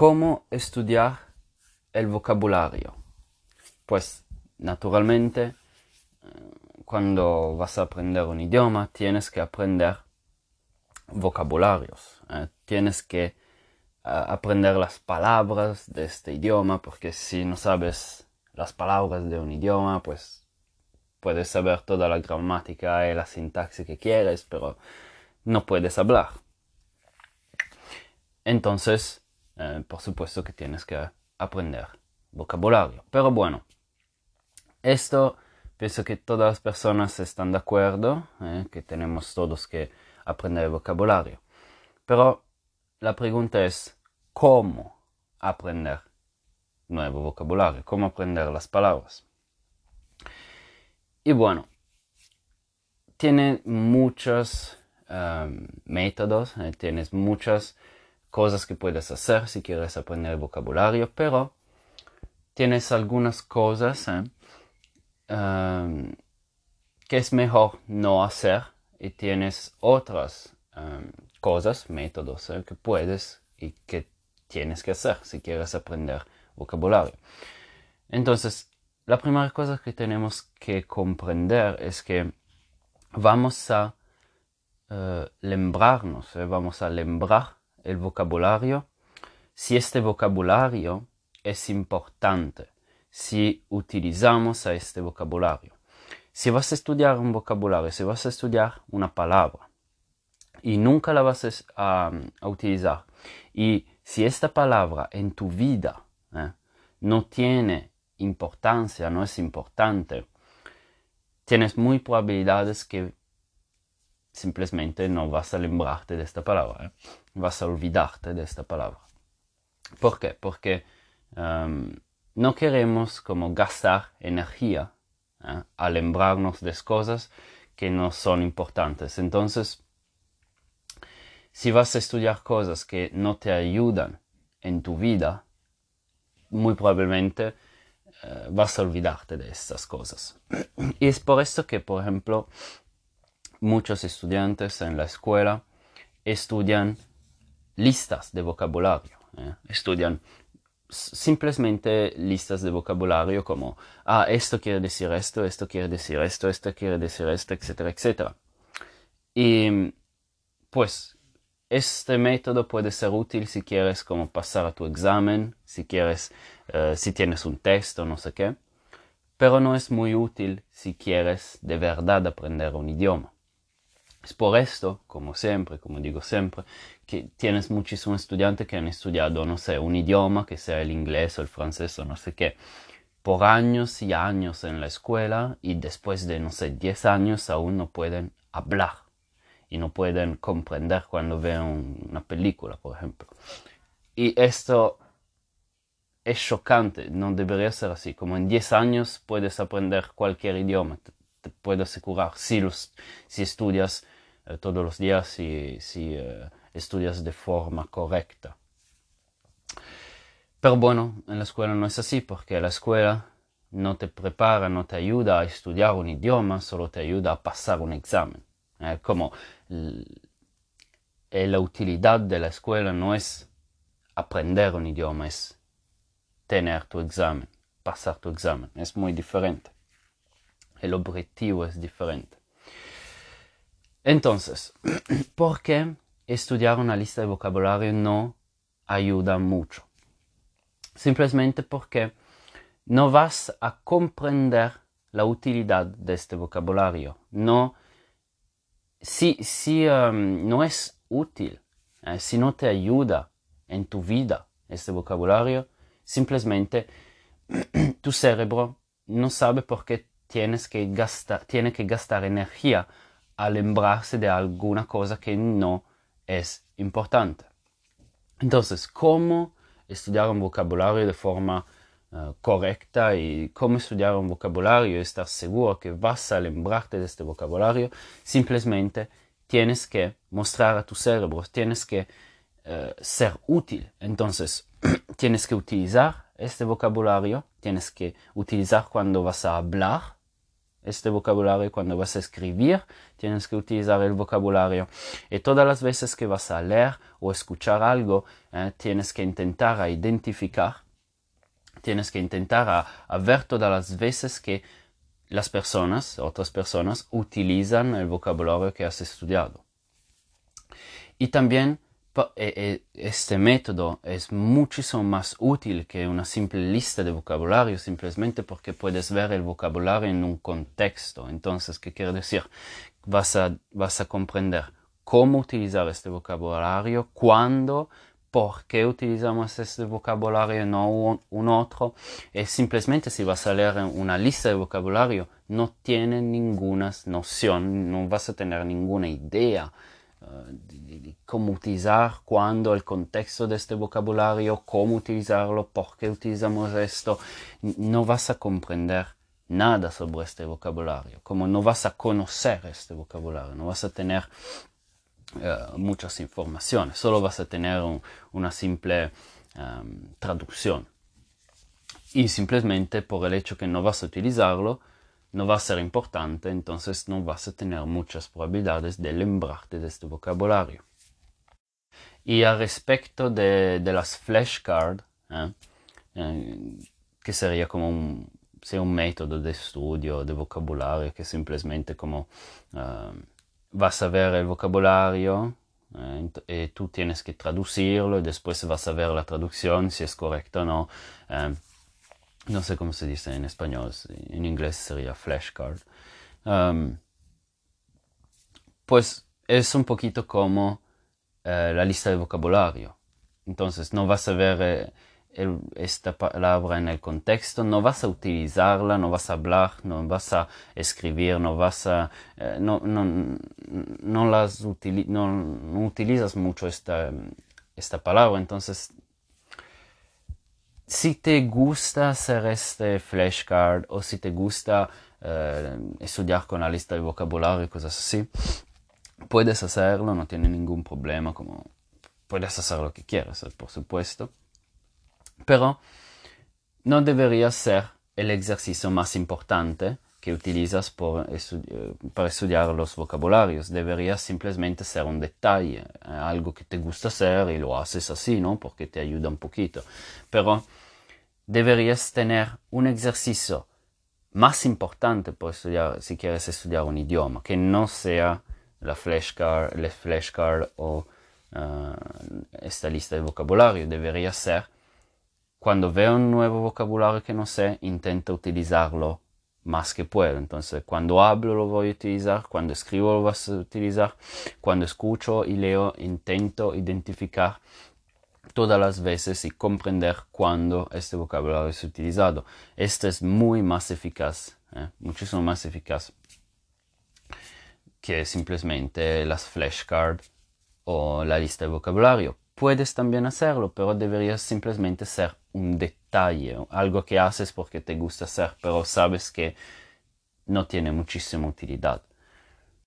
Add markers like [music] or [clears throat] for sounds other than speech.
¿Cómo estudiar el vocabulario? Pues naturalmente cuando vas a aprender un idioma tienes que aprender vocabularios, eh, tienes que eh, aprender las palabras de este idioma porque si no sabes las palabras de un idioma pues puedes saber toda la gramática y la sintaxis que quieres pero no puedes hablar. Entonces, eh, por supuesto que tienes que aprender vocabulario. Pero bueno, esto pienso que todas las personas están de acuerdo, eh, que tenemos todos que aprender vocabulario. Pero la pregunta es, ¿cómo aprender nuevo vocabulario? ¿Cómo aprender las palabras? Y bueno, tiene muchos um, métodos, eh, tienes muchas cosas que puedes hacer si quieres aprender vocabulario, pero tienes algunas cosas eh, um, que es mejor no hacer y tienes otras um, cosas, métodos eh, que puedes y que tienes que hacer si quieres aprender vocabulario. Entonces, la primera cosa que tenemos que comprender es que vamos a uh, lembrarnos, eh, vamos a lembrar el vocabulario si este vocabulario es importante si utilizamos a este vocabulario. Si vas a estudiar un vocabulario, si vas a estudiar una palabra y nunca la vas a, utilizar, y si esta palabra en tu vida eh, no tiene importancia, no es importante, tienes muy probabilidades que simplemente no vas a lembrarte de esta palabra, eh. vas a olvidarte de esta palabra. ¿Por qué? Porque um, no queremos como gastar energía ¿eh? a lembrarnos de cosas que no son importantes. Entonces, si vas a estudiar cosas que no te ayudan en tu vida, muy probablemente eh, vas a olvidarte de estas cosas. [clears throat] Y es por esto que, por ejemplo, muchos estudiantes en la escuela estudian listas de vocabulario, ¿eh? estudian simplemente listas de vocabulario como, ah, esto quiere decir esto, esto quiere decir esto, esto quiere decir esto, etcétera, etcétera. Y pues este método puede ser útil si quieres como pasar a tu examen, si quieres, uh, si tienes un texto, no sé qué, pero no es muy útil si quieres de verdad aprender un idioma. Es por esto, como siempre, como digo siempre, que tienes muchísimos estudiantes que han estudiado, no sé, un idioma, que sea el inglés o el francés o no sé qué, por años y años en la escuela y después de, no sé, 10 años aún no pueden hablar y no pueden comprender cuando ven una película, por ejemplo. Y esto es chocante, no debería ser así. Como en 10 años puedes aprender cualquier idioma, te puedo asegurar, si, los, si estudias eh, todos los días, si, si eh, estudias de forma correcta. Pero bueno, en la escuela no es así, porque la escuela no te prepara, no te ayuda a estudiar un idioma, solo te ayuda a pasar un examen. Eh, como la utilidad de la escuela no es aprender un idioma, es tener tu examen, pasar tu examen. Es muy diferente el objetivo es diferente. Entonces, [clears throat] ¿por qué estudiar una lista de vocabulario no ayuda mucho? Simplemente porque no vas a comprender la utilidad de este vocabulario. No, si, si um, no es útil, eh, si no te ayuda en tu vida este vocabulario, simplemente [clears throat] tu cerebro no sabe por qué tienes que gastar, tiene que gastar energía al lembrarse de alguna cosa que no es importante. Entonces, ¿cómo estudiar un vocabulario de forma uh, correcta y cómo estudiar un vocabulario y estar seguro que vas a lembrarte de este vocabulario? Simplemente tienes que mostrar a tu cerebro, tienes que uh, ser útil. Entonces, [clears throat] tienes que utilizar este vocabulario, tienes que utilizar cuando vas a hablar este vocabulario, cuando vas a escribir, tienes que utilizar el vocabulario. Y todas las veces que vas a leer o escuchar algo, eh, tienes que intentar a identificar, tienes que intentar a, a, ver todas las veces que las personas, otras personas, utilizan el vocabulario que has estudiado. Y también este método es muchísimo más útil que una simple lista de vocabulario, simplemente porque puedes ver el vocabulario en un contexto. Entonces, ¿qué quiere decir? Vas a, vas a comprender cómo utilizar este vocabulario, cuándo, por qué utilizamos este vocabulario y no un, un, otro. Y simplemente si vas a leer una lista de vocabulario, no tienes ninguna noción, no vas a tener ninguna idea uh, cómo utilizar, cuándo, el contexto de este vocabulario, cómo utilizarlo, por qué utilizamos esto, no vas a comprender nada sobre este vocabulario, como no vas a conocer este vocabulario, no vas a tener uh, muchas informaciones, solo vas a tener un, una simple um, traducción. Y simplemente por el hecho que no vas a utilizarlo, no va a ser importante, entonces no vas a tener muchas probabilidades de lembrarte de este vocabulario. Y al respecto de, las flashcards, ¿eh? eh, que sería como un, sea un método de estudio de vocabulario que simplemente como uh, vas a ver el vocabulario eh, y tú tienes que traducirlo y después vas a ver la traducción si es correcto o no. No sé cómo se dice en español, en inglés sería flashcard. Pues es un poquito como eh, la lista de vocabulario. Entonces no vas a ver eh, esta palabra en el contexto, no vas a utilizarla, no vas a hablar, no vas a escribir, no vas a... Eh, no, no, no, las no utilizas mucho esta, esta palabra, entonces si te gusta hacer este flashcard o si te gusta eh, estudiar con la lista de vocabulario y cosas así, puedes hacerlo, no tiene ningún problema, como puedes hacer lo que quieras, por supuesto. Pero no debería ser el ejercicio más importante que utilizas por eh, para estudiar los vocabularios. Debería simplemente ser un detalle, eh, algo que te gusta hacer y lo haces así, ¿no? Porque te ayuda un poquito. Pero deberías tener un ejercicio más importante por estudiar, si quieres estudiar un idioma, que no sea la flashcard, el flashcard o uh, esta lista de vocabulario. Debería ser, cuando veo un nuevo vocabulario que no sé, intento utilizarlo más que puedo. Entonces, cuando hablo lo voy a utilizar, cuando escribo lo vas a utilizar, cuando escucho y leo intento identificar todas las veces y comprender cuándo este vocabulario es utilizado. Esto es muy más eficaz, ¿eh? muchísimo más eficaz que simplemente las flashcards o la lista de vocabulario. Puedes también hacerlo, pero debería simplemente ser un detalle, algo que haces porque te gusta hacer, pero sabes que no tiene muchísima utilidad.